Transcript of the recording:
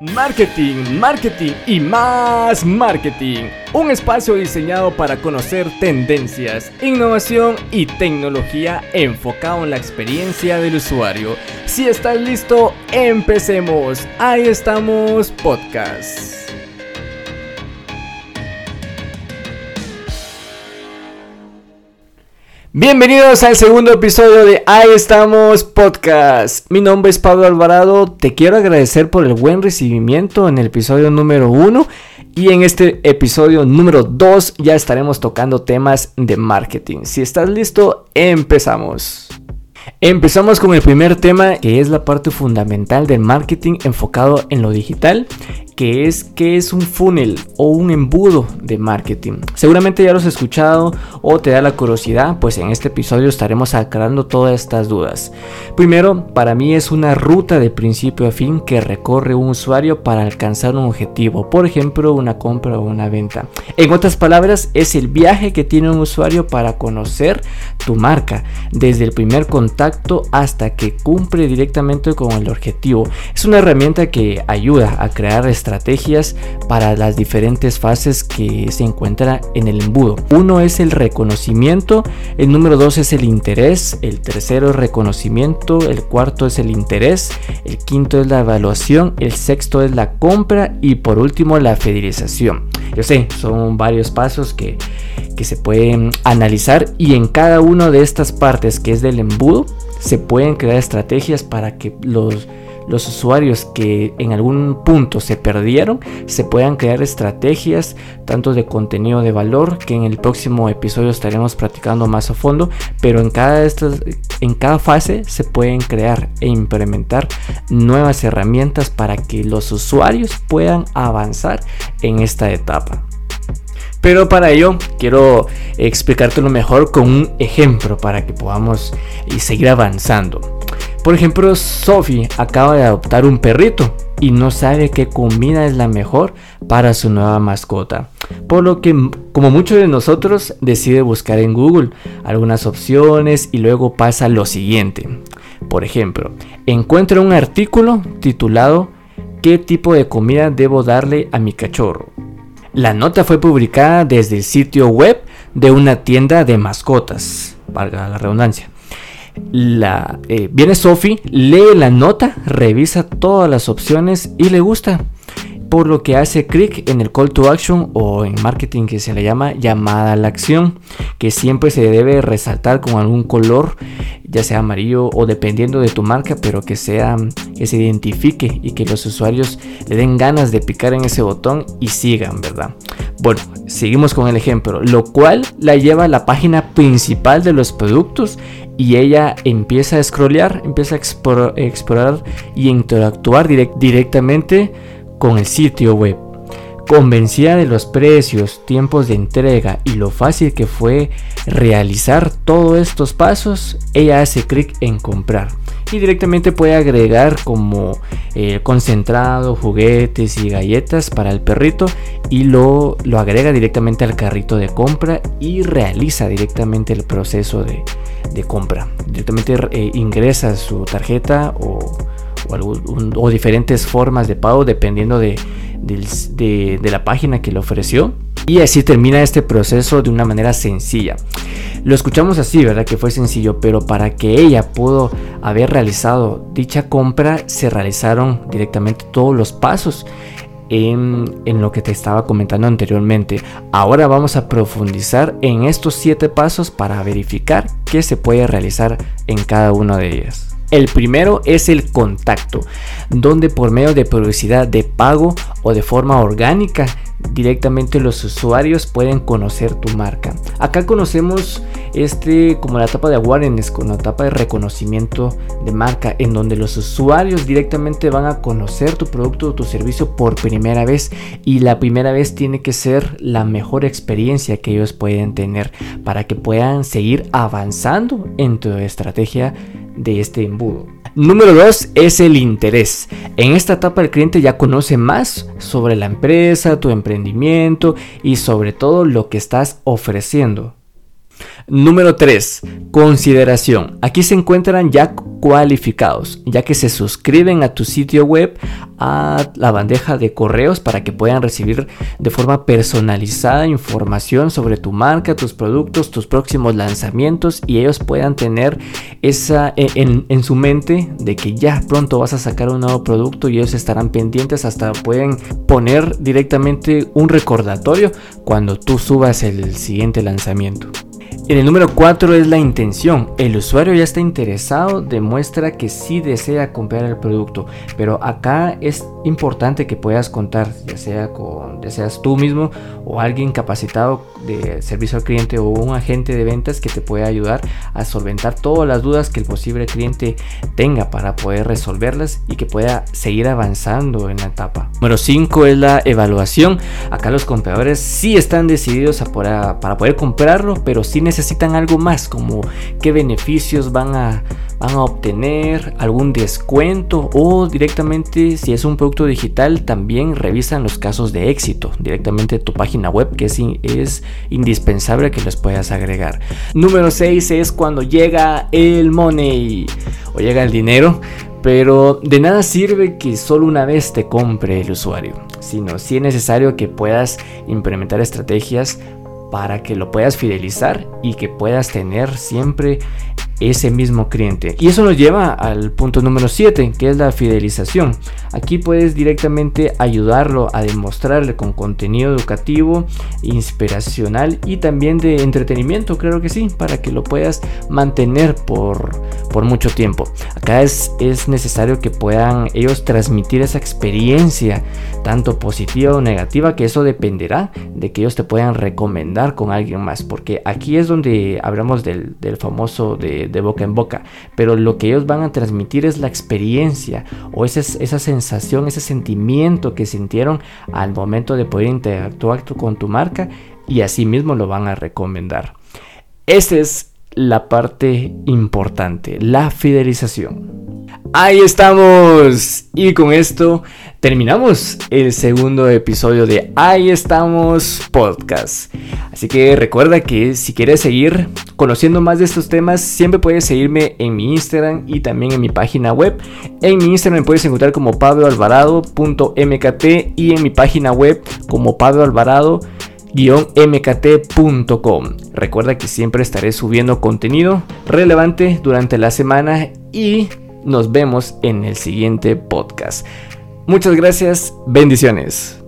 Marketing, marketing y más marketing. Un espacio diseñado para conocer tendencias, innovación y tecnología enfocado en la experiencia del usuario. Si estás listo, empecemos. Ahí estamos, podcast. Bienvenidos al segundo episodio de Ahí estamos podcast. Mi nombre es Pablo Alvarado. Te quiero agradecer por el buen recibimiento en el episodio número 1 y en este episodio número 2 ya estaremos tocando temas de marketing. Si estás listo, empezamos. Empezamos con el primer tema que es la parte fundamental del marketing enfocado en lo digital que es que es un funnel o un embudo de marketing. Seguramente ya lo has escuchado o te da la curiosidad, pues en este episodio estaremos aclarando todas estas dudas. Primero, para mí es una ruta de principio a fin que recorre un usuario para alcanzar un objetivo, por ejemplo, una compra o una venta. En otras palabras, es el viaje que tiene un usuario para conocer tu marca, desde el primer contacto hasta que cumple directamente con el objetivo. Es una herramienta que ayuda a crear estrategias para las diferentes fases que se encuentra en el embudo. Uno es el reconocimiento, el número dos es el interés, el tercero es reconocimiento, el cuarto es el interés, el quinto es la evaluación, el sexto es la compra y por último la fidelización. Yo sé, son varios pasos que, que se pueden analizar y en cada una de estas partes que es del embudo se pueden crear estrategias para que los los usuarios que en algún punto se perdieron se puedan crear estrategias tanto de contenido de valor que en el próximo episodio estaremos practicando más a fondo pero en cada en cada fase se pueden crear e implementar nuevas herramientas para que los usuarios puedan avanzar en esta etapa pero para ello quiero explicártelo mejor con un ejemplo para que podamos seguir avanzando. Por ejemplo, Sophie acaba de adoptar un perrito y no sabe qué comida es la mejor para su nueva mascota. Por lo que, como muchos de nosotros, decide buscar en Google algunas opciones y luego pasa lo siguiente. Por ejemplo, encuentra un artículo titulado ¿Qué tipo de comida debo darle a mi cachorro? La nota fue publicada desde el sitio web de una tienda de mascotas, valga la redundancia la, eh, viene Sophie, lee la nota, revisa todas las opciones y le gusta. Por lo que hace clic en el call to action o en marketing que se le llama llamada a la acción, que siempre se debe resaltar con algún color, ya sea amarillo o dependiendo de tu marca, pero que sea que se identifique y que los usuarios le den ganas de picar en ese botón y sigan, ¿verdad? Bueno, seguimos con el ejemplo, lo cual la lleva a la página principal de los productos y ella empieza a scrollear, empieza a explorar, y interactuar directamente con el sitio web. Convencida de los precios, tiempos de entrega y lo fácil que fue realizar todos estos pasos, ella hace clic en comprar y directamente puede agregar como eh, concentrado, juguetes y galletas para el perrito y lo, lo agrega directamente al carrito de compra y realiza directamente el proceso de, compra. Directamente eh, ingresa su tarjeta o, o, diferentes formas de pago dependiendo de, de la página que le ofreció. Y así termina este proceso de una manera sencilla. Lo escuchamos así, ¿verdad? Que fue sencillo, pero para que ella pudo haber realizado dicha compra, se realizaron directamente todos los pasos en, lo que te estaba comentando anteriormente. Ahora vamos a profundizar en estos siete pasos para verificar qué se puede realizar en cada una de ellas. El primero es el contacto, donde por medio de publicidad de pago o de forma orgánica directamente los usuarios pueden conocer tu marca. Acá conocemos este como la etapa de awareness, con la etapa de reconocimiento de marca, en donde los usuarios directamente van a conocer tu producto o tu servicio por primera vez y la primera vez tiene que ser la mejor experiencia que ellos pueden tener para que puedan seguir avanzando en tu estrategia de este embudo. Número 2 es el interés. En esta etapa el cliente ya conoce más sobre la empresa, tu emprendimiento y sobre todo lo que estás ofreciendo. Número 3. Consideración. Aquí se encuentran ya cualificados, ya que se suscriben a tu sitio web, a la bandeja de correos para que puedan recibir de forma personalizada información sobre tu marca, tus productos, tus próximos lanzamientos y ellos puedan tener esa e, en, en su mente de que ya pronto vas a sacar un nuevo producto y ellos estarán pendientes hasta pueden poner directamente un recordatorio cuando tú subas el siguiente lanzamiento. En el número 4 es la intención. El usuario ya está interesado, demuestra que sí desea comprar el producto. Pero acá es importante que puedas contar, ya sea con, ya seas tú mismo o alguien capacitado de servicio al cliente o un agente de ventas que te pueda ayudar a solventar todas las dudas que el posible cliente tenga para poder resolverlas y que pueda seguir avanzando en la etapa. Número 5 es la evaluación. Acá los compradores sí están decididos para poder comprarlo, pero sí necesitan algo más, como qué beneficios van a, van a obtener, algún descuento o directamente si es un producto digital también revisan los casos de éxito directamente tu página web que es, es indispensable que les puedas agregar. Número 6 es cuando llega el money o llega el dinero. Pero de nada sirve que solo una vez te compre el usuario, sino si es necesario que puedas implementar estrategias para que lo puedas fidelizar y que puedas tener siempre ese mismo cliente. Y eso nos lleva al punto número 7, que es la fidelización. Aquí puedes directamente ayudarlo a demostrarle con contenido educativo, inspiracional y también de entretenimiento, creo que sí, para que lo puedas mantener por, por mucho tiempo. Acá es, es necesario que puedan ellos transmitir esa experiencia, tanto positiva o negativa, que eso dependerá de que ellos te puedan recomendar con alguien más, porque aquí es donde hablamos del, del famoso de boca en boca, pero lo que ellos van a transmitir es la experiencia o esa, esa sensación, ese sentimiento que sintieron al momento de poder interactuar con tu marca y así mismo lo van a recomendar. Esa es la parte importante, la fidelización. Ahí estamos. Y con esto terminamos el segundo episodio de Ahí estamos podcast. Así que recuerda que si quieres seguir conociendo más de estos temas, siempre puedes seguirme en mi Instagram y también en mi página web. En mi Instagram me puedes encontrar como pabloalvarado.mkt y en mi página web como pabloalvarado.mkt.com. Recuerda que siempre estaré subiendo contenido relevante durante la semana y nos vemos en el siguiente podcast. Muchas gracias, bendiciones.